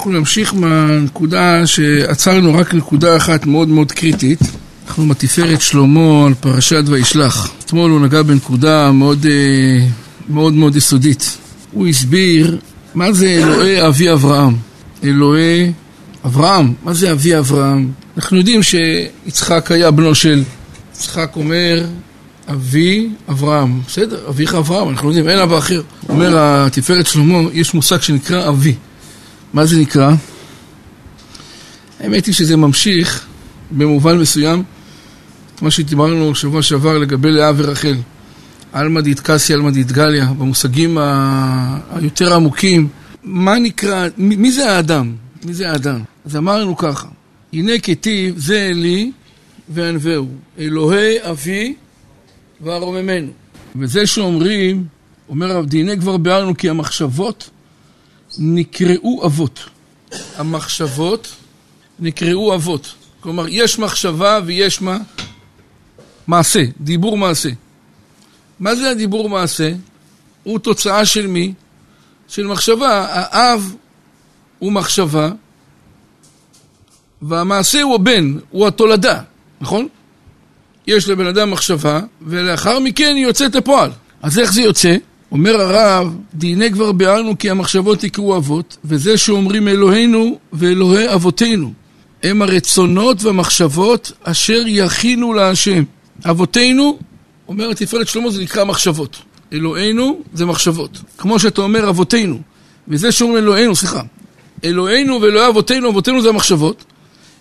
אנחנו נמשיך מהנקודה שעצרנו רק נקודה אחת מאוד מאוד קריטית. אנחנו מתפארת שלמה על פרשת וישלח. אתמול הוא נגע בנקודה מאוד אה, מאוד, מאוד יסודית. הוא הסביר מה זה אלוהי אבי אברהם. אלוהי אברהם, מה זה אבי אברהם? אנחנו יודעים שיצחק היה בנו של... יצחק אומר, אבי אברהם, בסדר, אביך אברהם, אנחנו יודעים, אין אבא אחר. אומר התפארת שלמה, יש מושג שנקרא אבי. מה זה נקרא? האמת היא שזה ממשיך במובן מסוים מה שדיברנו שבוע שעבר לגבי לאה ורחל. עלמא דיתקסי, עלמא דיתגליה, במושגים היותר עמוקים. מה נקרא, מי זה האדם? מי זה האדם? אז אמרנו ככה, הנה כתיב זה אלי וענווהו, אלוהי אבי וארוממנו. וזה שאומרים, אומר הרב דיני כבר ביארנו כי המחשבות נקראו אבות. המחשבות נקראו אבות. כלומר, יש מחשבה ויש מה? מעשה, דיבור מעשה. מה זה הדיבור מעשה? הוא תוצאה של מי? של מחשבה. האב הוא מחשבה, והמעשה הוא הבן, הוא התולדה, נכון? יש לבן אדם מחשבה, ולאחר מכן היא יוצאת לפועל. אז איך זה יוצא? אומר הרב, דיני כבר ביארנו כי המחשבות יקראו אבות, וזה שאומרים אלוהינו ואלוהי אבותינו. הם הרצונות והמחשבות אשר יכינו להשם. אבותינו, אומר תפארת שלמה, זה נקרא מחשבות. אלוהינו זה מחשבות. כמו שאתה אומר אבותינו, וזה שאומרים אלוהינו, סליחה, אלוהינו ואלוהי אבותינו, אבותינו זה המחשבות,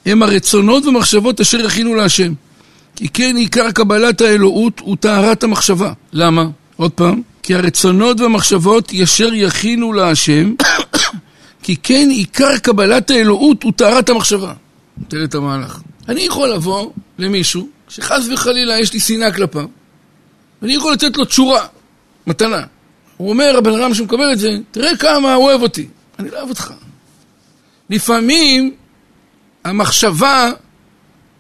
הם הרצונות ומחשבות אשר יכינו להשם. כי כן עיקר קבלת האלוהות הוא טהרת המחשבה. למה? עוד פעם, כי הרצונות והמחשבות ישר יכינו להשם, כי כן עיקר קבלת האלוהות הוא טהרת המחשבה. נותן את המהלך. אני יכול לבוא למישהו שחס וחלילה יש לי שנאה כלפיו, ואני יכול לתת לו תשורה, מתנה. הוא אומר, הבן אדם שמקבל את זה, תראה כמה הוא אוהב אותי. אני לא אוהב אותך. לפעמים המחשבה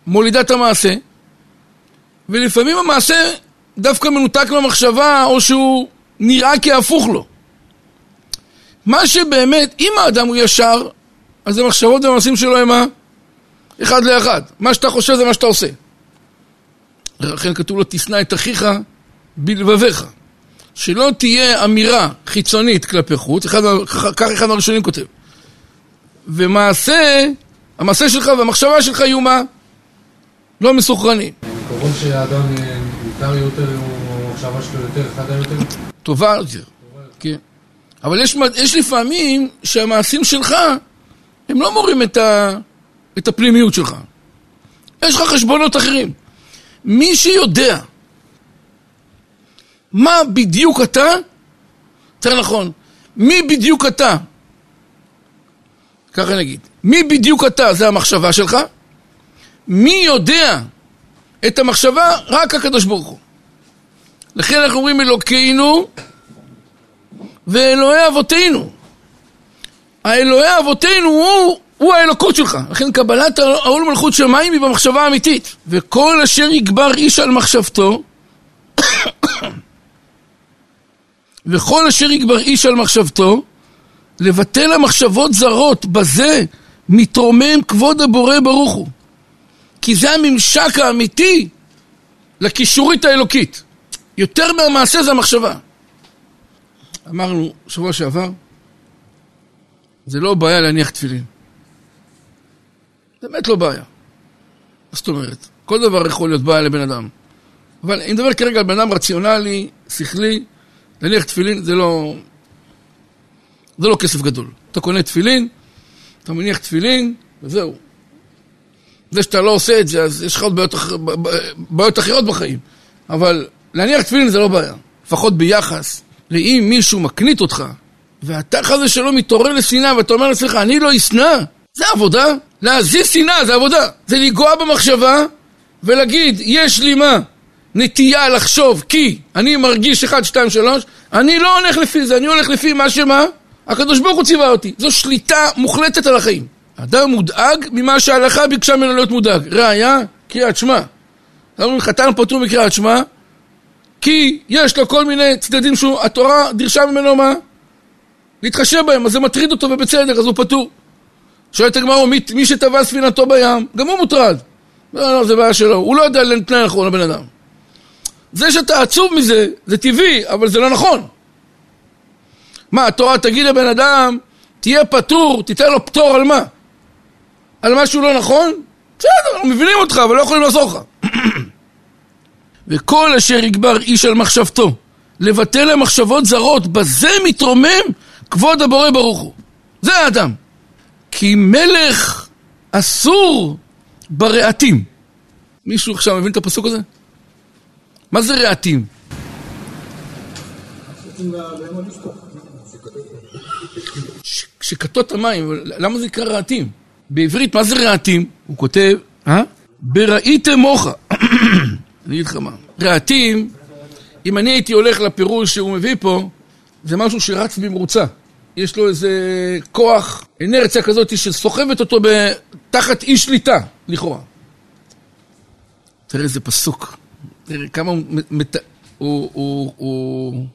מולידה את המעשה, ולפעמים המעשה דווקא מנותק מהמחשבה, או שהוא נראה כהפוך לו. מה שבאמת, אם האדם הוא ישר, אז המחשבות והמעשים שלו הם מה? אחד לאחד. מה שאתה חושב זה מה שאתה עושה. לכן כתוב לו, תשנא את אחיך בלבביך. שלא תהיה אמירה חיצונית כלפי חוץ, אחד, כך אחד מהראשונים כותב. ומעשה, המעשה שלך והמחשבה שלך יהיו מה? לא מסוכרנים. ככל שהאדם ניכר יותר, או המחשבה שלו יותר חדה יותר? טובה יותר, כן. אבל יש, יש לפעמים שהמעשים שלך, הם לא מורים את, ה, את הפנימיות שלך. יש לך חשבונות אחרים. מי שיודע מה בדיוק אתה, יותר נכון, מי בדיוק אתה, ככה נגיד, מי בדיוק אתה זה המחשבה שלך, מי יודע את המחשבה? רק הקדוש ברוך הוא. לכן אנחנו אומרים אלוקינו ואלוהי אבותינו. האלוהי אבותינו הוא, הוא האלוקות שלך. לכן קבלת העול מלכות שמיים היא במחשבה האמיתית. וכל אשר יגבר איש על מחשבתו וכל אשר יגבר איש על מחשבתו לבטל המחשבות זרות, בזה מתרומם כבוד הבורא ברוך הוא. כי זה הממשק האמיתי לקישורית האלוקית. יותר מהמעשה זה המחשבה. אמרנו שבוע שעבר, זה לא בעיה להניח תפילין. באמת לא בעיה. מה זאת אומרת? כל דבר יכול להיות בעיה לבן אדם. אבל אני מדבר כרגע על בן אדם רציונלי, שכלי, להניח תפילין זה לא... זה לא כסף גדול. אתה קונה תפילין, אתה מניח תפילין, וזהו. זה שאתה לא עושה את זה, אז יש לך עוד בעיות, בעיות אחרות בחיים. אבל להניח תפילין זה לא בעיה. לפחות ביחס לאם מישהו מקנית אותך, ואתה חזה שלא מתעורר לשנאה, ואתה אומר לעצמך, אני לא אשנא, זה עבודה. להזיז שנאה זה עבודה. זה לנגוע במחשבה ולהגיד, יש לי מה? נטייה לחשוב כי אני מרגיש 1, 2, 3, אני לא הולך לפי זה, אני הולך לפי מה שמה? הקדוש ברוך הוא ציווה אותי. זו שליטה מוחלטת על החיים. אדם מודאג ממה שההלכה ביקשה ממנו להיות מודאג. ראיה, קריאת שמע. אומרים חתן פטור מקריאת שמע, כי יש לו כל מיני צדדים שהתורה דרשה ממנו מה? להתחשב בהם, אז זה מטריד אותו ובצדק, אז הוא פטור. שואלת הגמרא, מי, מי שטבע ספינתו בים, גם הוא מוטרד. לא, לא, זה בעיה שלו. הוא לא יודע להתנהל נכון, הבן אדם. זה שאתה עצוב מזה, זה טבעי, אבל זה לא נכון. מה, התורה תגיד לבן אדם, תהיה פטור, תיתן לו פטור על מה? על משהו לא נכון? בסדר, מבינים אותך, אבל לא יכולים לעזור לך. וכל אשר יגבר איש על מחשבתו, לבטל למחשבות זרות, בזה מתרומם כבוד הבורא ברוך הוא. זה האדם. כי מלך אסור ברעתים. מישהו עכשיו מבין את הפסוק הזה? מה זה רעתים? כשכתות המים, למה זה נקרא רעתים? בעברית, מה זה רעתים? הוא כותב, אה? בראיתם מוחה. אני אגיד לך מה. רעתים, אם אני הייתי הולך לפירוש שהוא מביא פה, זה משהו שרץ במרוצה. יש לו איזה כוח, אנרציה כזאת שסוחבת אותו תחת אי שליטה, לכאורה. תראה איזה פסוק. תראה כמה הוא. הוא, הוא, הוא,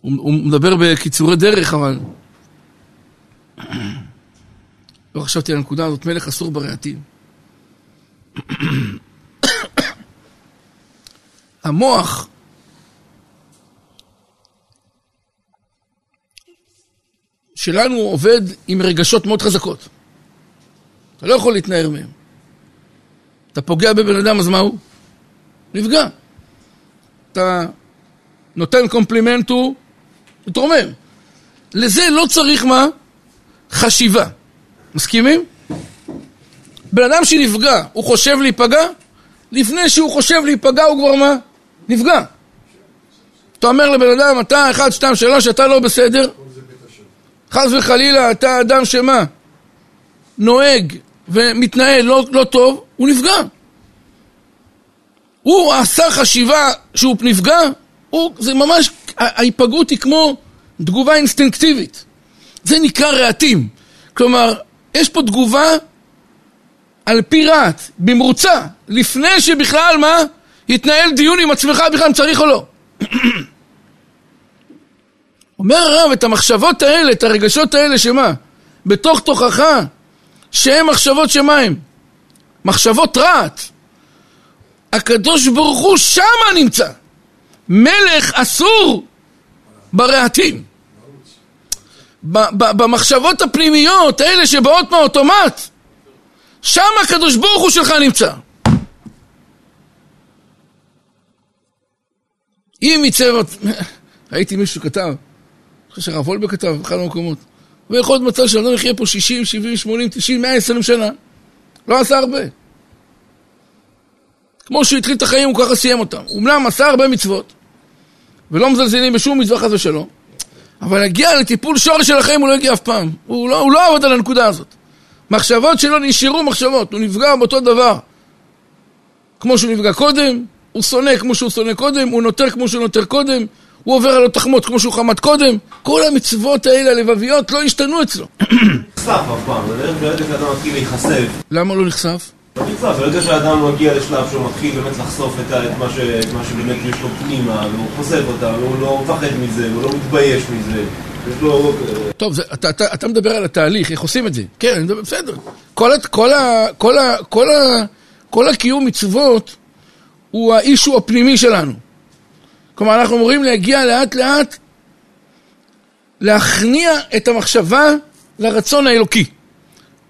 הוא, הוא מדבר בקיצורי דרך, אבל... לא חשבתי על הנקודה הזאת, מלך אסור ברעתים. המוח שלנו עובד עם רגשות מאוד חזקות. אתה לא יכול להתנער מהם. אתה פוגע בבן אדם, אז מה הוא? נפגע. אתה נותן קומפלימנט, הוא מתרומם. לזה לא צריך מה? חשיבה. מסכימים? בן אדם שנפגע, הוא חושב להיפגע? לפני שהוא חושב להיפגע, הוא כבר מה? נפגע. אתה אומר לבן אדם, אתה אחד, שתיים, שלוש, אתה לא בסדר, חס וחלילה, אתה אדם שמה? נוהג ומתנהל לא, לא טוב, הוא נפגע. הוא עשה חשיבה שהוא נפגע, הוא, זה ממש, ההיפגעות היא כמו תגובה אינסטינקטיבית. זה נקרא רעתים. כלומר, יש פה תגובה על פי רעת, במרוצה, לפני שבכלל מה? יתנהל דיון עם עצמך בכלל אם צריך או לא. אומר הרב, את המחשבות האלה, את הרגשות האלה, שמה? בתוך תוכך, שהן מחשבות שמה הם? מחשבות רעת. הקדוש ברוך הוא שמה נמצא. מלך אסור ברעתים. במחשבות הפנימיות, האלה שבאות מהאוטומט, שם הקדוש ברוך הוא שלך נמצא. אם יצא... ראיתי מישהו כתב, חושב שהרב וולבה כתב באחד המקומות. ויכול להיות מצב שאדם יחיה פה 60, 70, 80, 90, 120 שנה. לא עשה הרבה. כמו שהוא התחיל את החיים, הוא ככה סיים אותם. אומנם עשה הרבה מצוות, ולא מזלזלים בשום מצווה חס ושלום, אבל להגיע לטיפול שורש של החיים הוא לא הגיע אף פעם. הוא לא, הוא לא עבד על הנקודה הזאת. מחשבות שלו נשארו מחשבות, הוא נפגע באותו דבר. כמו שהוא נפגע קודם, הוא שונא כמו שהוא שונא קודם, הוא נותר כמו שהוא נותר קודם, הוא עובר על התחמות כמו שהוא חמד קודם, כל המצוות האלה הלבביות לא השתנו אצלו. נחשף אף פעם, ברגע שאדם מתחיל להיחשף. למה לא נחשף? לא ברגע שאדם מגיע לשלב שהוא מתחיל באמת לחשוף את מה שבאמת יש לו פנימה, והוא חושף אותה, והוא לא מפחד מזה, והוא לא מתבייש מזה. טוב, זה, אתה, אתה, אתה מדבר על התהליך, איך עושים את זה. כן, מדבר, בסדר. כל הקיום מצוות הוא האישו הפנימי שלנו. כלומר, אנחנו אמורים להגיע לאט לאט להכניע את המחשבה לרצון האלוקי.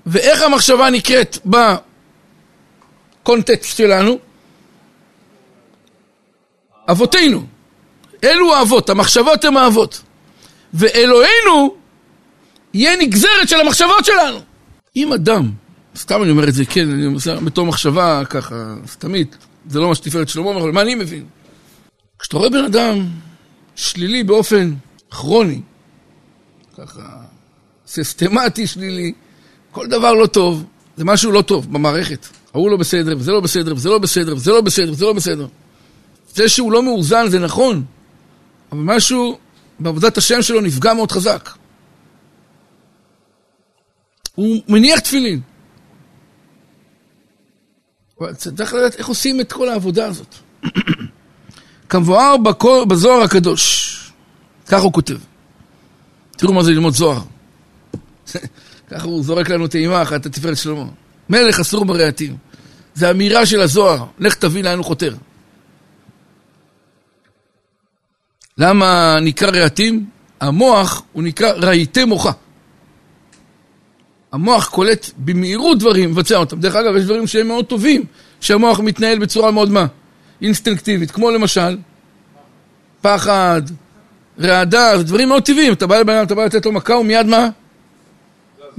ואיך המחשבה נקראת בקונטקסט שלנו? אבותינו. אלו האבות, המחשבות הן האבות. ואלוהינו יהיה נגזרת של המחשבות שלנו. אם אדם, סתם אני אומר את זה, כן, אני אומר בתור מחשבה ככה, סתמית, זה לא מה שתפארת שלמה אומר, אבל מה אני מבין? כשאתה רואה בן אדם שלילי באופן כרוני, ככה סיסטמטי שלילי, כל דבר לא טוב, זה משהו לא טוב במערכת. ההוא לא בסדר, וזה לא בסדר, וזה לא בסדר, וזה לא בסדר, וזה לא בסדר. זה שהוא לא מאוזן זה נכון, אבל משהו בעבודת השם שלו נפגע מאוד חזק. הוא מניח תפילין. צריך לדעת איך עושים את כל העבודה הזאת. כמבואר בזוהר הקדוש. כך הוא כותב. תראו מה זה ללמוד זוהר. ככה הוא זורק לנו טעימה אחת, התפארת שלמה. מלך אסור ברהטים. זה אמירה של הזוהר, לך תבין לאן הוא חותר. למה נקרא רהטים? המוח הוא נקרא רהיטי מוחה. המוח קולט במהירות דברים, מבצע אותם. דרך אגב, יש דברים שהם מאוד טובים, שהמוח מתנהל בצורה מאוד מה? אינסטינקטיבית, כמו למשל, פחד, רעדה, זה דברים מאוד טבעיים. אתה בא לבן אדם, אתה בא לתת לו מכה, הוא מיד מה?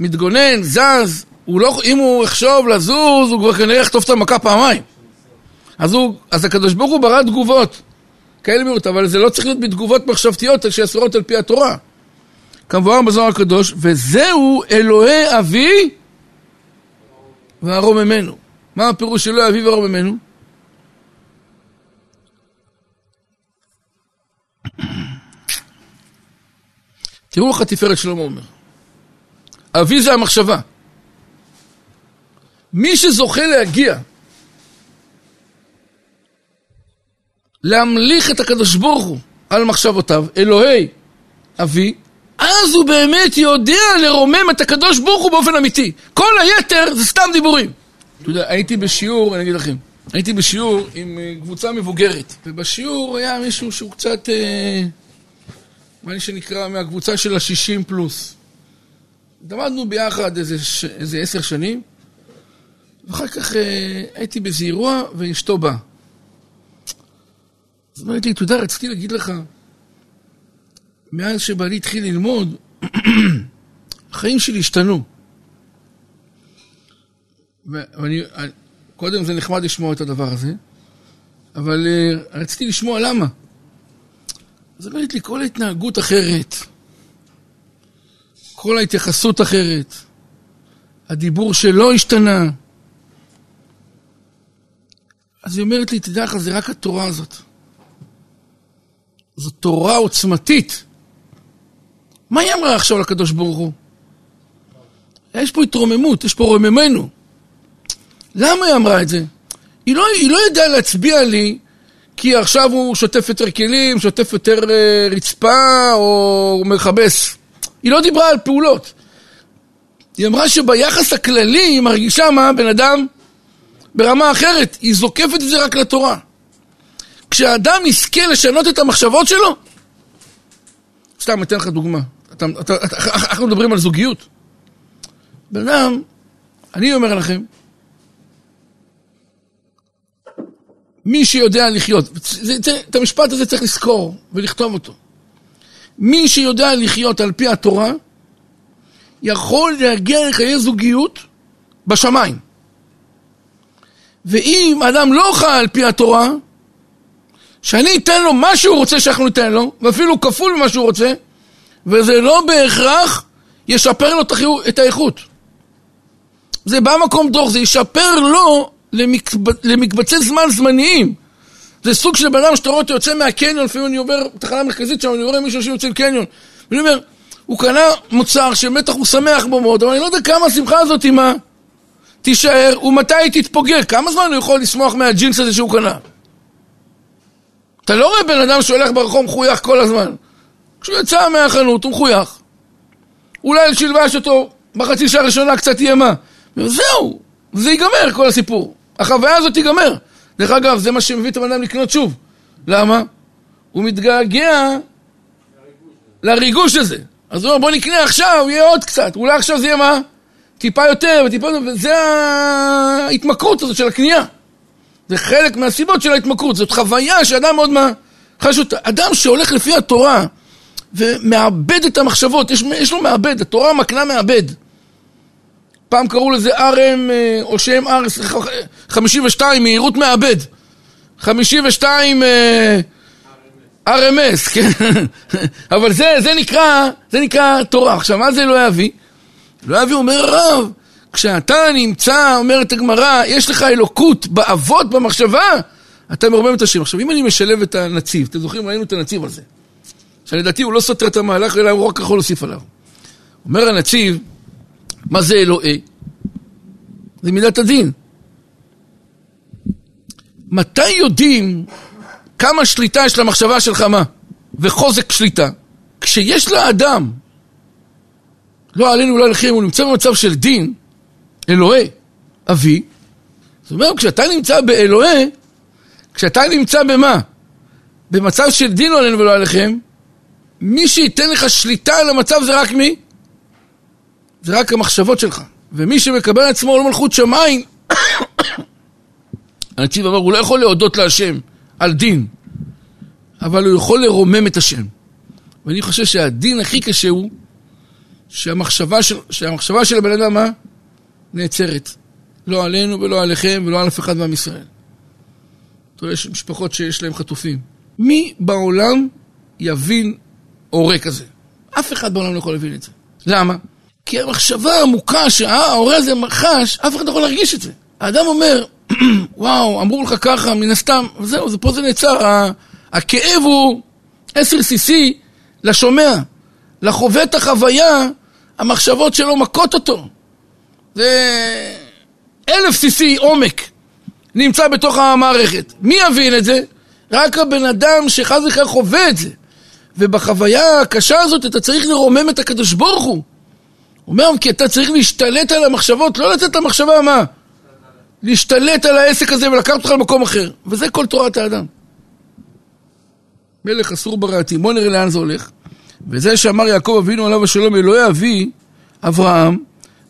מתגונן, זז. הוא לא, אם הוא יחשוב לזוז, הוא כבר כנראה יחטוף את המכה פעמיים. אז, הוא, אז הקדוש ברוך הוא ברא תגובות כאלה מיעוט, אבל זה לא צריך להיות בתגובות מחשבתיות שאסורות על פי התורה. כמובן בזוהר הקדוש, וזהו אלוהי אבי וארוממנו. מה הפירוש אלוהי אבי וארוממנו? תראו איך התפארת שלמה אומר. אבי זה המחשבה. מי שזוכה להגיע להמליך את הקדוש ברוך הוא על מחשבותיו, אלוהי אבי, אז הוא באמת יודע לרומם את הקדוש ברוך הוא באופן אמיתי. כל היתר זה סתם דיבורים. אתה יודע, הייתי בשיעור, אני אגיד לכם, הייתי בשיעור עם אה, קבוצה מבוגרת, ובשיעור היה מישהו שהוא קצת, אה, מה שנקרא, מהקבוצה של השישים פלוס. למדנו ביחד איזה, איזה עשר שנים, ואחר כך אה, הייתי באיזה אירוע ואשתו באה. אז אמרתי לי, יודע, רציתי להגיד לך, מאז שבעלי התחיל ללמוד, החיים שלי השתנו. ואני, קודם זה נחמד לשמוע את הדבר הזה, אבל uh, רציתי לשמוע למה. אז אמרתי לי, כל ההתנהגות אחרת, כל ההתייחסות אחרת, הדיבור שלא השתנה. אז היא אומרת לי, תדע לך, זה רק התורה הזאת. זו תורה עוצמתית. מה היא אמרה עכשיו לקדוש ברוך הוא? יש פה התרוממות, יש פה רוממנו. למה היא אמרה את זה? היא לא, היא לא ידעה להצביע לי כי עכשיו הוא שוטף יותר כלים, שוטף יותר אה, רצפה או מכבס. היא לא דיברה על פעולות. היא אמרה שביחס הכללי היא מרגישה מה בן אדם ברמה אחרת. היא זוקפת את זה רק לתורה. כשאדם יזכה לשנות את המחשבות שלו, סתם אתן לך דוגמה. אתה, אתה, אתה, אנחנו מדברים על זוגיות. בן אדם, אני אומר לכם, מי שיודע לחיות, את המשפט הזה צריך לזכור ולכתוב אותו. מי שיודע לחיות על פי התורה, יכול להגיע לחיי זוגיות בשמיים. ואם אדם לא חי על פי התורה, שאני אתן לו מה שהוא רוצה שאנחנו ניתן לו, ואפילו כפול ממה שהוא רוצה, וזה לא בהכרח ישפר לו את האיכות. זה במקום דוח, זה ישפר לו למקב... למקבצי זמן זמניים. זה סוג של בן אדם שאתה רואה אותו יוצא מהקניון, לפעמים אני עובר בתחנה מרכזית שם, אני רואה מישהו שיוצא לקניון. ואני אומר, הוא קנה מוצר שבטח הוא שמח בו מאוד, אבל אני לא יודע כמה השמחה הזאת מה תישאר ומתי היא תתפוגג. כמה זמן הוא יכול לשמוח מהג'ינס הזה שהוא קנה? אתה לא רואה בן אדם שהולך ברחוב מחוייך כל הזמן. כשהוא יצא מהחנות הוא מחוייך. אולי שילבש אותו בחצי שעה הראשונה קצת יהיה מה. וזהו, זה ייגמר כל הסיפור. החוויה הזאת תיגמר. דרך אגב, זה מה שמביא את הבן אדם לקנות שוב. למה? הוא מתגעגע לריגוש הזה. אז הוא אומר, בוא נקנה עכשיו, יהיה עוד קצת. אולי עכשיו זה יהיה מה? טיפה יותר וטיפה יותר, וזה ההתמכרות הזאת של הקנייה. זה חלק מהסיבות של ההתמכרות. זאת חוויה שאדם מאוד מה... חשות, אדם שהולך לפי התורה ומאבד את המחשבות, יש, יש לו מאבד, התורה מקנה מאבד. פעם קראו לזה RM, אה, או שם R, 52, מהירות מאבד. 52 RMS, כן. אבל זה, זה נקרא, זה נקרא תורה. עכשיו, מה זה לא יביא? לא יביא אומר הרב, כשאתה נמצא, אומרת הגמרא, יש לך אלוקות באבות, במחשבה, אתה מרומם את השם. עכשיו, אם אני משלב את הנציב, אתם זוכרים, ראינו את הנציב הזה, שלדעתי הוא לא סותר את המהלך, אלא הוא רק יכול להוסיף עליו. אומר הנציב, מה זה אלוהי? זה מידת הדין. מתי יודעים כמה שליטה יש למחשבה שלך מה? וחוזק שליטה? כשיש לאדם לא עלינו ולא עליכם, הוא נמצא במצב של דין, אלוהי, אבי. זאת אומרת, כשאתה נמצא באלוהי, כשאתה נמצא במה? במצב של דין לא עלינו ולא עליכם, מי שייתן לך שליטה על המצב זה רק מי? זה רק המחשבות שלך. ומי שמקבל על עצמו למלכות שמיים, הנציב אמר, הוא לא יכול להודות להשם על דין, אבל הוא יכול לרומם את השם. ואני חושב שהדין הכי קשה הוא שהמחשבה של, שהמחשבה של הבן אדם, מה? נעצרת. לא עלינו ולא עליכם ולא על אף אחד מעם ישראל. אתה יודע, יש משפחות שיש להם חטופים. מי בעולם יבין הורה כזה? אף אחד בעולם לא יכול להבין את זה. למה? כי המחשבה העמוקה שההורה הזה חש, אף אחד לא יכול להרגיש את זה. האדם אומר, וואו, אמרו לך ככה, מן הסתם, וזהו, פה זה נעצר. הכאב הוא 10 cc לשומע. לחווה את החוויה, המחשבות שלו מכות אותו. זה אלף cc עומק נמצא בתוך המערכת. מי יבין את זה? רק הבן אדם שחס וחלילה חווה את זה. ובחוויה הקשה הזאת אתה צריך לרומם את הקדוש ברוך הוא. אומר, כי אתה צריך להשתלט על המחשבות, לא לתת למחשבה מה? להשתלט על העסק הזה ולקחת אותך למקום אחר. וזה כל תורת האדם. מלך אסור ברעתי, בוא נראה לאן זה הולך. וזה שאמר יעקב אבינו עליו השלום, אלוהי אבי אברהם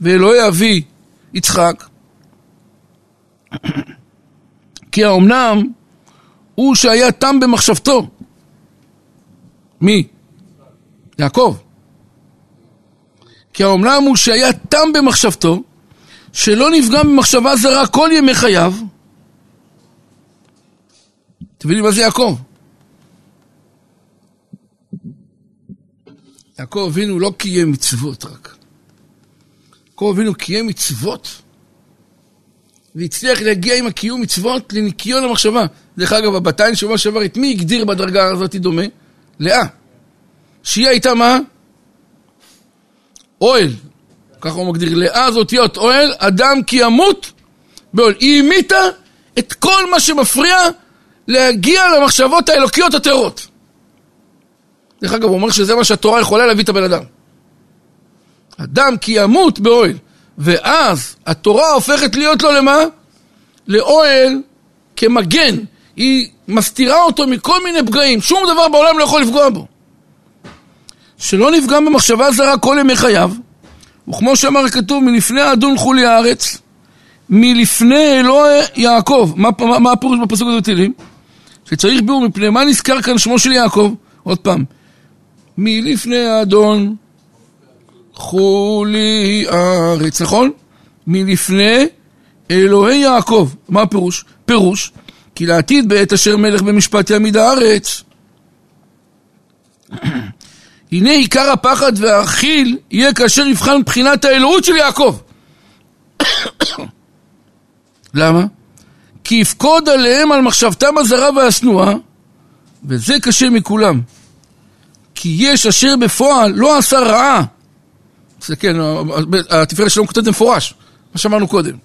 ואלוהי אבי יצחק, כי האומנם הוא שהיה תם במחשבתו. מי? יעקב. כי האומנם הוא שהיה תם במחשבתו, שלא נפגם במחשבה זרה כל ימי חייו. אתם מבינים מה זה יעקב? יעקב אבינו לא קיים מצוות רק. יעקב אבינו קיים מצוות, והצליח להגיע עם הקיום מצוות לניקיון המחשבה. דרך אגב, הבתיים שבוע שעבר, את מי הגדיר בדרגה הזאת דומה? לאה. שהיא הייתה מה? אוהל. ככה הוא מגדיר. לאה זאת אותיות אוהל, אדם כי ימות באוהל. היא המיתה את כל מה שמפריע להגיע למחשבות האלוקיות הטהורות. דרך אגב, הוא אומר שזה מה שהתורה יכולה להביא את הבן אדם. אדם כי ימות באוהל. ואז התורה הופכת להיות לו למה? לאוהל כמגן. היא מסתירה אותו מכל מיני פגעים. שום דבר בעולם לא יכול לפגוע בו. שלא נפגם במחשבה זרה כל ימי חייו, וכמו שאמר הכתוב, מלפני אדון חולי הארץ, מלפני אלוהי יעקב. מה, מה, מה הפירוש בפסוק הזה בתהילים? שצריך ביאור מפני מה נזכר כאן שמו של יעקב? עוד פעם, מלפני האדון חולי הארץ, נכון? מלפני אלוהי יעקב. מה הפירוש? פירוש, כי לעתיד בעת אשר מלך במשפט יעמיד הארץ. הנה עיקר הפחד והאכיל יהיה כאשר יבחן מבחינת האלוהות של יעקב. למה? כי יפקוד עליהם על מחשבתם הזרה והשנואה, וזה קשה מכולם. כי יש אשר בפועל לא עשה רעה. זה כן, התפארת שלום כותבת במפורש, מה שאמרנו קודם.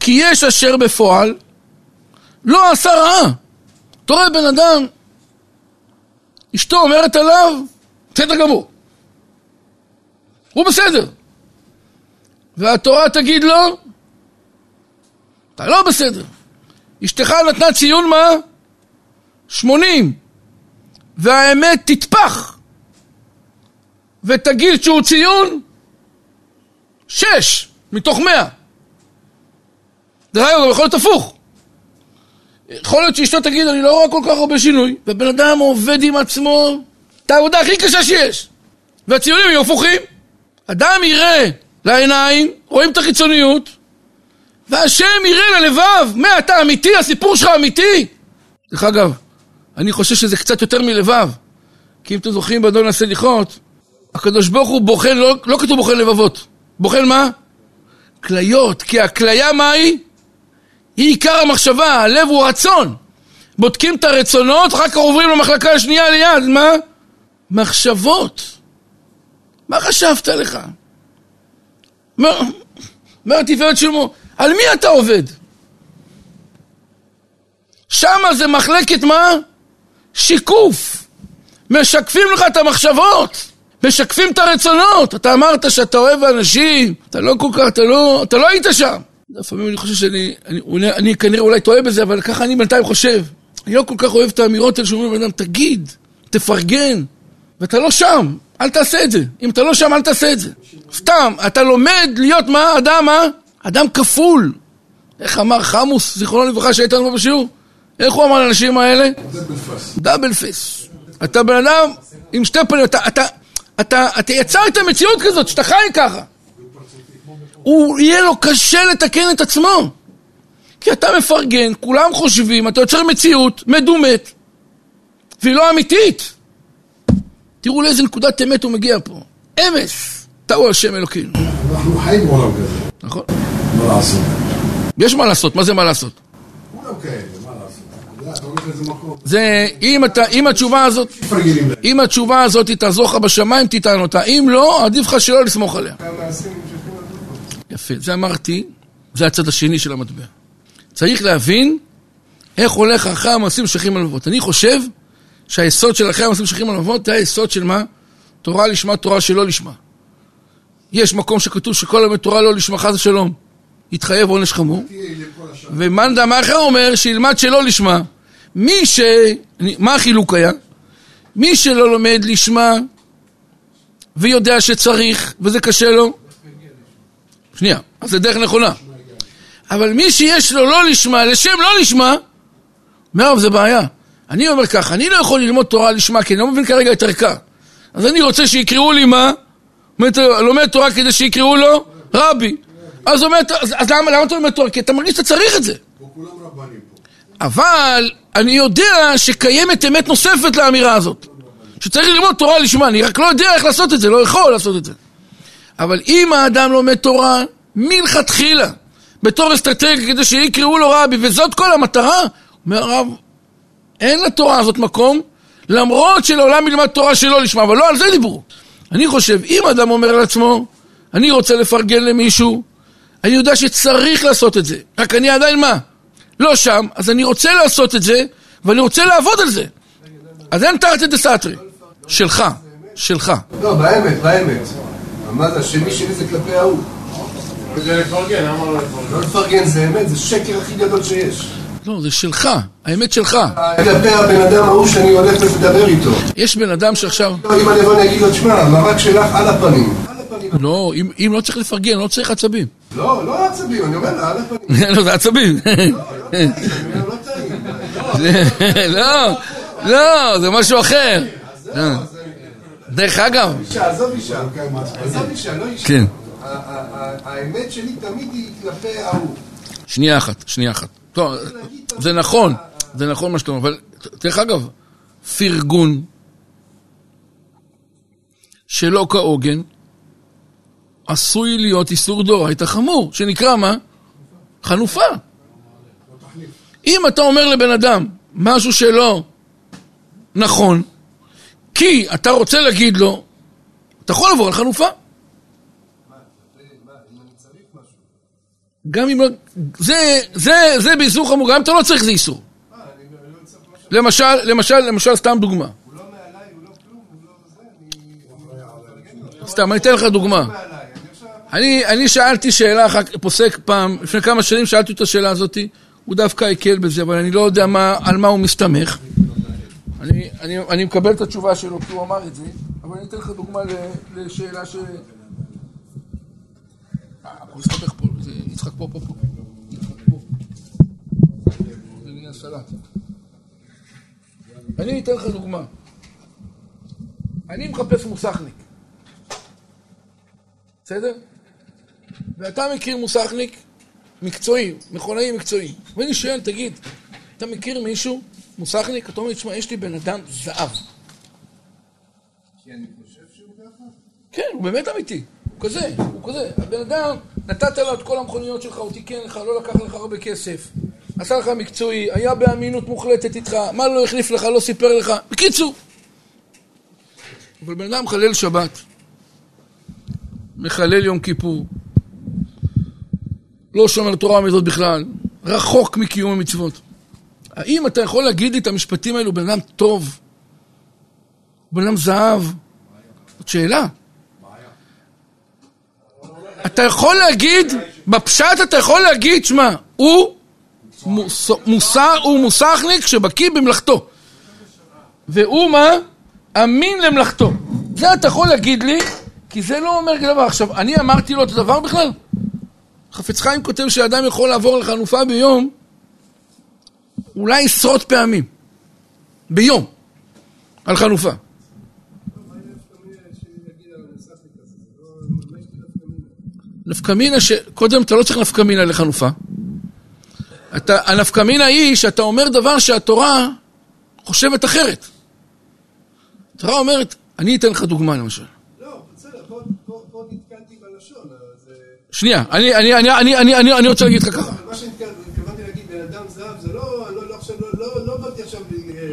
כי יש אשר בפועל לא עשה רעה. אתה רואה בן אדם, אשתו אומרת עליו, בסדר גמור. הוא בסדר. והתורה תגיד לו, אתה לא בסדר. אשתך נתנה ציון מה? שמונים. והאמת תטפח. ותגיד שהוא ציון שש מתוך מאה. דרך אגב, גם יכול להיות הפוך. יכול להיות שאשתו תגיד, אני לא רואה כל כך הרבה שינוי, והבן אדם עובד עם עצמו את העבודה הכי קשה שיש. והציונים יהיו הפוכים. אדם יראה לעיניים, רואים את החיצוניות, והשם יראה ללבב. מה, אתה אמיתי? הסיפור שלך אמיתי? דרך אגב, אני חושב שזה קצת יותר מלבב. כי אם אתם זוכרים באדון נעשה ליחות, הקדוש ברוך הוא בוחן, לא, לא כתוב בוחן לבבות. בוחן מה? כליות. כי הכליה מה היא? היא עיקר המחשבה, הלב הוא רצון. בודקים את הרצונות, אחר כך עוברים למחלקה השנייה ליד, מה? מחשבות. מה חשבת לך? אומר התפארת שלמה, על מי אתה עובד? שמה זה מחלקת מה? שיקוף. משקפים לך את המחשבות. משקפים את הרצונות. אתה אמרת שאתה אוהב אנשים, אתה לא כל כך, אתה לא, אתה לא היית שם. לפעמים אני חושב שאני, אני, אני, אני כנראה אולי טועה בזה, אבל ככה אני בינתיים חושב. אני לא כל כך אוהב את האמירות האלה שאומרים לבן אדם, תגיד, תפרגן, ואתה לא שם, אל תעשה את זה. אם אתה לא שם, אל תעשה את זה. סתם, אתה לומד להיות מה? אדם מה? אדם כפול. איך אמר חמוס, זיכרונו לברכה, שהיית לנו בשיעור? איך הוא אמר לאנשים האלה? דאבל פייס. אתה בן אדם עם שתי פנים, אתה, אתה, אתה, אתה יצרת מציאות כזאת, שאתה חי ככה. הוא יהיה לו קשה לתקן את עצמו. כי אתה מפרגן, כולם חושבים, אתה יוצר מציאות מדומת, והיא לא אמיתית. תראו לאיזה נקודת אמת הוא מגיע פה. אמס, הוא השם אלוקינו. אנחנו חיים בעולם כזה, נכון. מה לעשות? יש מה לעשות, מה זה מה לעשות? כולם כאלה, זה, אם, אתה, אם התשובה הזאת. אם התשובה הזאת תעזור לך בשמיים, תטען אותה. אם לא, עדיף לך שלא לסמוך עליה. יפה, זה אמרתי, זה הצד השני של המטבע. צריך להבין איך הולך אחרי המעשים שייכים הלבבות. אני חושב שהיסוד של אחרי המעשים שייכים הלבבות זה היסוד של מה? תורה לשמה, תורה שלא לשמה. יש מקום שכתוב שכל הלמד תורה לא לשמה, חס ושלום. יתחייב עונש חמור. ומאן דאמר אחר אומר שילמד שלא לשמה. מי ש... מה החילוק היה? מי שלא לומד לשמה ויודע שצריך וזה קשה לו, שנייה, אז זה דרך נכונה. אבל מי שיש לו לא לשמה, לשם לא לשמה, מרב זה בעיה. אני אומר ככה, אני לא יכול ללמוד תורה לשמה, כי אני לא מבין כרגע את ערכה. אז אני רוצה שיקראו לי מה? לומד- תורה כדי שיקראו לו רבי. אז, אומר, אז, אז למה, למה אתה לומד תורה? כי אתה מרגיש שאתה צריך את זה. אבל אני יודע שקיימת אמת נוספת לאמירה הזאת. שצריך ללמוד תורה לשמה, אני רק לא יודע איך לעשות את זה, לא יכול לעשות את זה. אבל אם האדם לומד תורה מלכתחילה, בתור אסטרטגיה כדי שיקראו לו רבי, וזאת כל המטרה, אומר הרב, אין לתורה הזאת מקום, למרות שלעולם ילמד תורה שלא לשמה, אבל לא על זה דיברו. אני חושב, אם אדם אומר לעצמו, אני רוצה לפרגן למישהו, אני יודע שצריך לעשות את זה, רק אני עדיין מה? לא שם, אז אני רוצה לעשות את זה, ואני רוצה לעבוד על זה. אז אין תרתי דסתרי. שלך, שלך. לא, באמת, באמת. מה זה, השני שלי זה כלפי ההוא. זה לפרגן, למה לא לפרגן? לא לפרגן זה אמת, זה שקר הכי גדול שיש. לא, זה שלך, האמת שלך. כלפי הבן אדם ההוא שאני הולך ומדבר איתו. יש בן אדם שעכשיו... לא, אם אני אבוא אני אגיד לו, תשמע, המבט שלך על הפנים. לא, אם, לא צריך לפרגן, לא צריך עצבים. לא, לא עצבים, אני אומר לה, על הפנים. לא, זה עצבים. לא, לא לא. לא, זה משהו אחר. דרך אגב, אישה, עזוב אישה. עזוב אישה, לא אישה. כן. האמת שלי תמיד היא כלפי ההוא. שנייה אחת, שנייה אחת. טוב, זה נכון, זה נכון מה שאתה אומר, אבל דרך אגב, פרגון שלא כהוגן עשוי להיות איסור דאורייתא חמור, שנקרא מה? חנופה. אם אתה אומר לבן אדם משהו שלא נכון, כי אתה רוצה להגיד לו, אתה יכול לבוא על חנופה. גם אם לא... זה, זה, זה באיסור חמור, גם אם אתה לא צריך זה איסור. למשל, למשל, למשל, סתם דוגמה. סתם, אני אתן לך דוגמה. אני, אני שאלתי שאלה אחת, פוסק פעם, לפני כמה שנים שאלתי את השאלה הזאת, הוא דווקא הקל בזה, אבל אני לא יודע מה, על מה הוא מסתמך. אני, אני, אני מקבל את התשובה שלו כי הוא אמר את זה, אבל אני אתן לך דוגמה לשאלה ש... הכל מסתבך פה, זה יצחק פה, פה, פה. יצחק פה. זה עניין סלט. אני אתן לך דוגמה. אני מחפש מוסכניק. בסדר? ואתה מכיר מוסכניק מקצועי, מכונאי מקצועי. ואני שואל, תגיד, אתה מכיר מישהו, מוסכניק? אתה אומר, תשמע, יש לי בן אדם זהב. כן, הוא באמת אמיתי. הוא כזה, הוא כזה. הבן אדם, נתת לו את כל המכוניות שלך, הוא תיקן לך, לא לקח לך הרבה כסף. עשה לך מקצועי, היה באמינות מוחלטת איתך, מה לא החליף לך, לא סיפר לך. בקיצור. אבל בן אדם מחלל שבת, מחלל יום כיפור, לא שומר תורה ומצוות בכלל, רחוק מקיום המצוות. האם אתה יכול להגיד לי את המשפטים האלו, בן אדם טוב, בן אדם זהב, זאת שאלה. אתה יכול להגיד, בפשט אתה יכול להגיד, שמע, הוא מוס- מוסר, הוא מוסכניק שבקיא במלאכתו. והוא מה? אמין למלאכתו. זה אתה יכול להגיד לי, כי זה לא אומר דבר. עכשיו, אני אמרתי לו את הדבר בכלל? חפץ חיים כותב שאדם יכול לעבור לחנופה ביום אולי עשרות פעמים. ביום. על חנופה. נפקמינה ש... קודם אתה לא צריך נפקמינה לחנופה. אתה, הנפקא מינה היא שאתה אומר דבר שהתורה חושבת אחרת. התורה אומרת, אני אתן לך דוגמה למשל. לא, בסדר, פה- פה פה נתקלתי בלשון, אז... אה, שנייה, אני, אני, אני, אני, אני, אני, אני רוצה להגיד לך ככה. מה שהתכוונתי להגיד, בן אדם זהב, זה לא, לא, לא עכשיו, לא, לא, לא באתי עכשיו אה,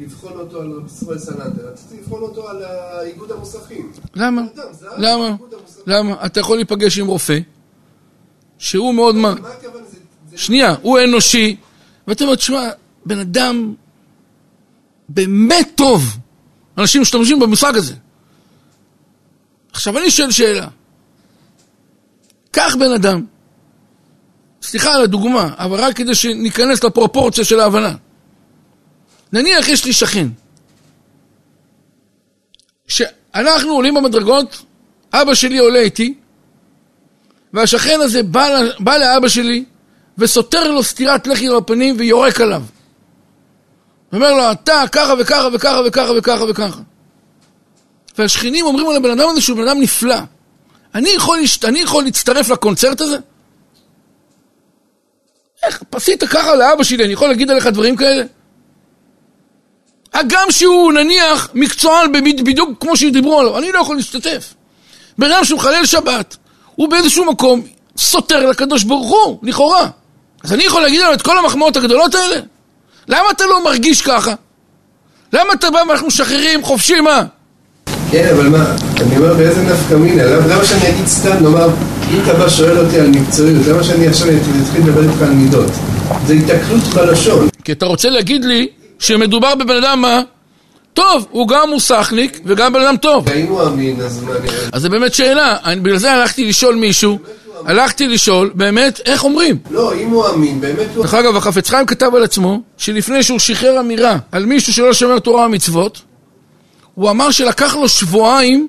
לבחון אותו על ישראל סנטר, רציתי לבחון אותו על איגוד המוסכים. למה? למה? למה? אתה יכול להיפגש עם רופא, שהוא מאוד מה... שנייה, הוא אנושי, ואתה אומר, תשמע, בן אדם באמת טוב. אנשים משתמשים במושג הזה. עכשיו אני שואל שאלה. קח בן אדם, סליחה על הדוגמה, אבל רק כדי שניכנס לפרופורציה של ההבנה. נניח יש לי שכן, שאנחנו עולים במדרגות, אבא שלי עולה איתי, והשכן הזה בא, בא לאבא שלי וסותר לו סטירת לחי בפנים ויורק עליו. אומר לו, אתה ככה וככה וככה וככה וככה וככה. והשכנים אומרים על הבן אדם הזה שהוא בן אדם נפלא. אני יכול, להשת... אני יכול להצטרף לקונצרט הזה? איך, עשית ככה לאבא שלי, אני יכול להגיד עליך דברים כאלה? הגם שהוא נניח מקצוען בדיוק כמו שדיברו עליו, אני לא יכול להשתתף. בן אדם שהוא מחלל שבת, הוא באיזשהו מקום סותר לקדוש ברוך הוא, לכאורה. אז אני יכול להגיד עליו את כל המחמאות הגדולות האלה? למה אתה לא מרגיש ככה? למה אתה בא ואנחנו משחררים חופשי, מה? כן, אבל מה, אני אומר באיזה נפקא מינה, למה שאני אגיד סתם, נאמר, אם אתה בא שואל אותי על מקצועיות, למה שאני עכשיו אתחיל לדבר איתך על מידות? זה התקלות בלשון. כי אתה רוצה להגיד לי שמדובר בבן אדם מה? טוב, הוא גם מוסכניק וגם בן אדם טוב. והאם הוא אמין, אז מה נראה? אז זה באמת שאלה, אני, בגלל זה הלכתי לשאול מישהו, הלכתי לשאול, באמת, איך אומרים? לא, אם הוא אמין, באמת הוא... דרך אגב, החפץ חיים כתב על עצמו, שלפני שהוא שחרר אמירה על מישהו שלא שומר תורה ומצוות, הוא אמר שלקח לו שבועיים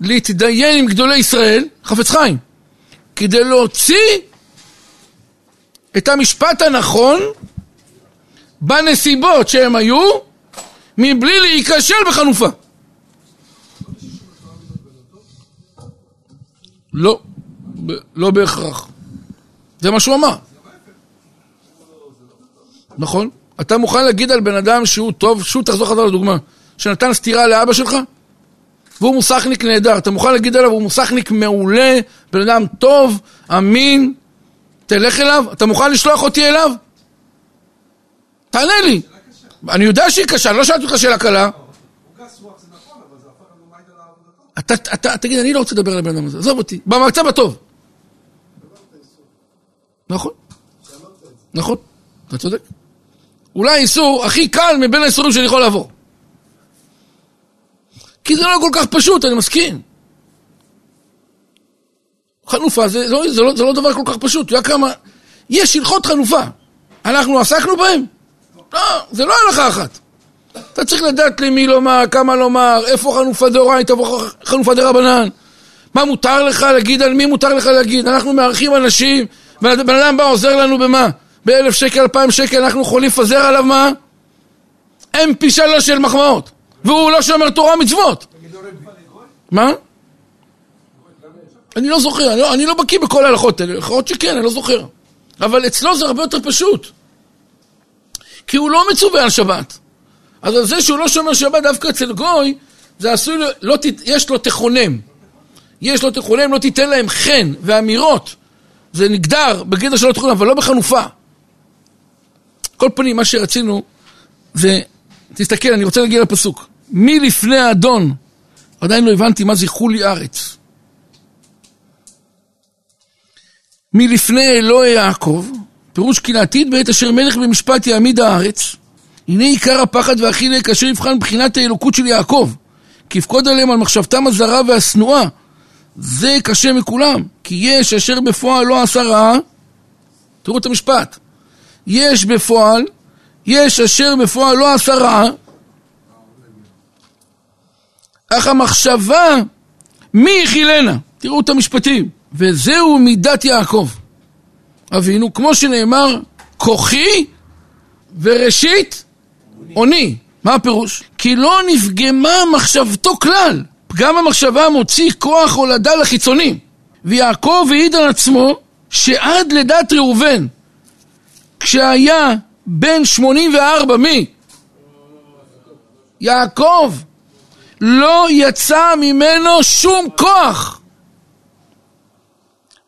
להתדיין עם גדולי ישראל, חפץ חיים, כדי להוציא את המשפט הנכון בנסיבות שהם היו, מבלי להיכשל בחנופה. לא, לא בהכרח. זה מה שהוא אמר. נכון? אתה מוכן להגיד על בן אדם שהוא טוב, שוב תחזור חזרה לדוגמה, שנתן סטירה לאבא שלך? והוא מוסכניק נהדר, אתה מוכן להגיד עליו, הוא מוסכניק מעולה, בן אדם טוב, אמין, תלך אליו? אתה מוכן לשלוח אותי אליו? תענה לי. אני יודע שהיא קשה, אני לא שאלתי אותך שאלה קלה. אתה, תגיד, אני לא רוצה לדבר על הבן אדם הזה, עזוב אותי, במצב הטוב. נכון, נכון, אתה צודק. אולי האיסור הכי קל מבין האיסורים שאני יכול לעבור. כי זה לא כל כך פשוט, אני מסכים. חנופה זה, זה, לא, זה, לא, זה לא דבר כל כך פשוט, אתה יודע כמה... יש הלכות חנופה. אנחנו עסקנו בהם? לא, זה לא הלכה אחת. אתה צריך לדעת למי לומר, כמה לומר, איפה חנופה דאורייתא, חנופה דרבנן. מה מותר לך להגיד, על מי מותר לך להגיד. אנחנו מארחים אנשים, בן אדם בא עוזר לנו במה? באלף שקל, אלפיים שקל, אנחנו יכולים לפזר עליו מה? MP שלוש של מחמאות. והוא לא שומר תורה ומצוות. מה? אני לא זוכר, לא, אני לא בקיא בכל ההלכות האלה, יכול להיות שכן, אני לא זוכר. אבל אצלו זה הרבה יותר פשוט. כי הוא לא מצווה על שבת. אז על זה שהוא לא שומר שבת דווקא אצל גוי, זה עשוי, לו- לא, יש לו תכונם. יש לו תכונם, לא תיתן להם חן ואמירות. זה נגדר בגדר שלא תכונם, אבל לא בחנופה. כל פנים, מה שרצינו זה, תסתכל, אני רוצה להגיע לפסוק. מי לפני האדון? עדיין לא הבנתי מה זה חולי ארץ. מלפני אלוהי יעקב, פירוש כי לעתיד בעת אשר מלך במשפט יעמיד הארץ, הנה עיקר הפחד והחילק אשר יבחן בחינת האלוקות של יעקב, כי יפקוד עליהם על מחשבתם הזרה והשנואה. זה קשה מכולם, כי יש אשר בפועל לא עשה רעה. תראו את המשפט. יש בפועל, יש אשר בפועל לא עשה רעה, אך המחשבה מי יכילנה? תראו את המשפטים. וזהו מידת יעקב. אבינו, כמו שנאמר, כוחי וראשית אוני. מה הפירוש? כי לא נפגמה מחשבתו כלל. פגם המחשבה מוציא כוח הולדה לחיצונים. ויעקב העיד על עצמו שעד לידת ראובן, כשהיה בן 84, מי? יעקב. לא יצא ממנו שום כוח.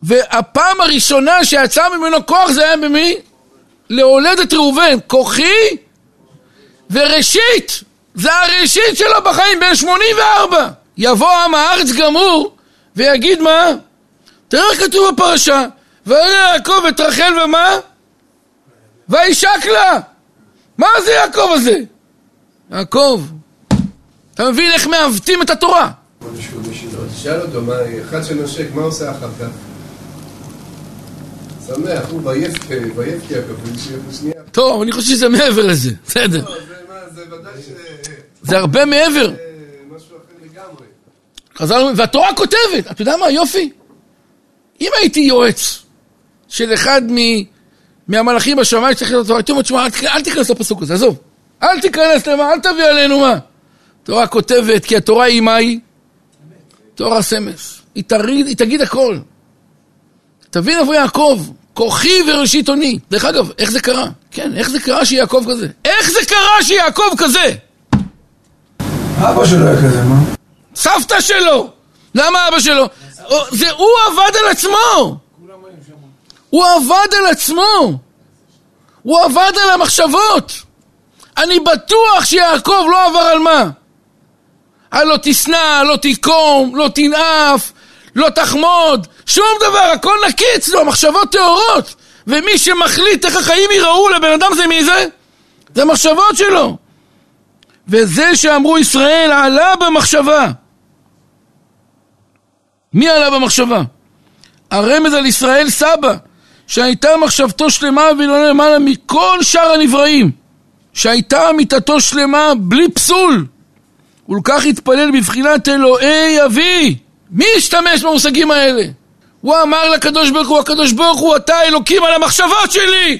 והפעם הראשונה שיצא ממנו כוח זה היה במי? להולדת ראובן. כוחי וראשית. זה הראשית שלו בחיים, בן 84. יבוא עם הארץ גמור ויגיד מה? תראה איך כתוב בפרשה. וירא יעקב את רחל ומה? וישק לה. מה זה יעקב הזה? יעקב, אתה מבין איך מעוותים את התורה? שאל אותו, אחד שנושק, מה עושה אחר כך? שמח, הוא. טוב, אני חושב שזה מעבר לזה, בסדר. לא, זה הרבה מעבר. חזרנו, והתורה כותבת, אתה יודע מה, יופי? אם הייתי יועץ של אחד מ... מהמלאכים בשמיים שצריך להיות התורה, הייתי אומר, תשמע, אל- תיכנס לפסוק הזה, עזוב. אל תיכנס למה, אל תביא עלינו מה. התורה כותבת, כי התורה היא מה היא? תורה סמס. היא, תגיד הכל. תבין איפה יעקב, כוחי וראשית אוני. דרך אגב, איך זה קרה? כן, איך זה קרה שיעקב כזה? איך זה קרה שיעקב כזה? אבא שלו היה כזה, מה? סבתא שלו! למה אבא שלו? זה הוא עבד על עצמו! הוא עבד על עצמו! הוא עבד על המחשבות! אני בטוח שיעקב לא עבר על מה? על לא תשנא, לא תיקום, לא תנאף, לא תחמוד, שום דבר, הכל נקי אצלו, מחשבות טהורות. ומי שמחליט איך החיים ייראו לבן אדם זה מי זה? זה המחשבות שלו. וזה שאמרו ישראל עלה במחשבה. מי עלה במחשבה? הרמז על ישראל סבא, שהייתה מחשבתו שלמה ולא למעלה מכל שאר הנבראים, שהייתה אמיתתו שלמה בלי פסול, ולכך התפלל בבחינת אלוהי אבי. מי השתמש במושגים האלה? הוא אמר לקדוש ברוך הוא, הקדוש ברוך הוא, אתה אלוקים על המחשבות שלי!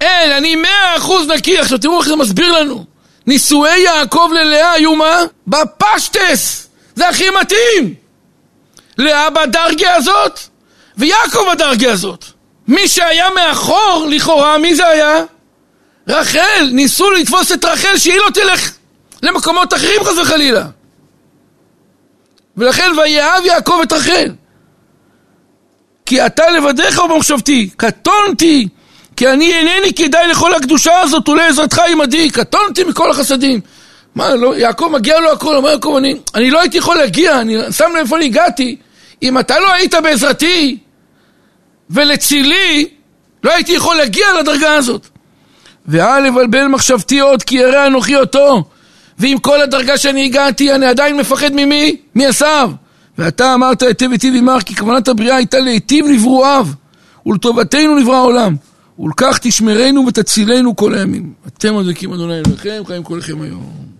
אין, אני מאה אחוז נקי. עכשיו תראו איך זה מסביר לנו. נישואי יעקב ללאה היו מה? בפשטס! זה הכי מתאים! לאה בדרגה הזאת, ויעקב בדרגה הזאת. מי שהיה מאחור, לכאורה, מי זה היה? רחל. ניסו לתפוס את רחל שהיא לא תלך למקומות אחרים חס וחלילה. ולכן ויאהב יעקב את רחל. כי אתה לבדך ובמחשבתי, קטונתי, כי אני אינני כדאי לכל הקדושה הזאת ולעזרתך עמדי, קטונתי מכל החסדים. מה, לא, יעקב מגיע לו הכל, אומר יעקב, אני, אני לא הייתי יכול להגיע, אני שם לב איפה אני הגעתי, אם אתה לא היית בעזרתי ולצילי, לא הייתי יכול להגיע לדרגה הזאת. ואל לבלבל מחשבתי עוד, כי ירא אנוכי אותו. ועם כל הדרגה שאני הגעתי, אני עדיין מפחד ממי? מעשיו. ואתה אמרת היטב היטיב עמך, כי כוונת הבריאה הייתה להיטיב לברואיו, ולטובתנו נברא העולם. ולכך תשמרנו ותצילנו כל הימים. אתם הדקים אדוני אלוהיכם, חיים כל לכם היום.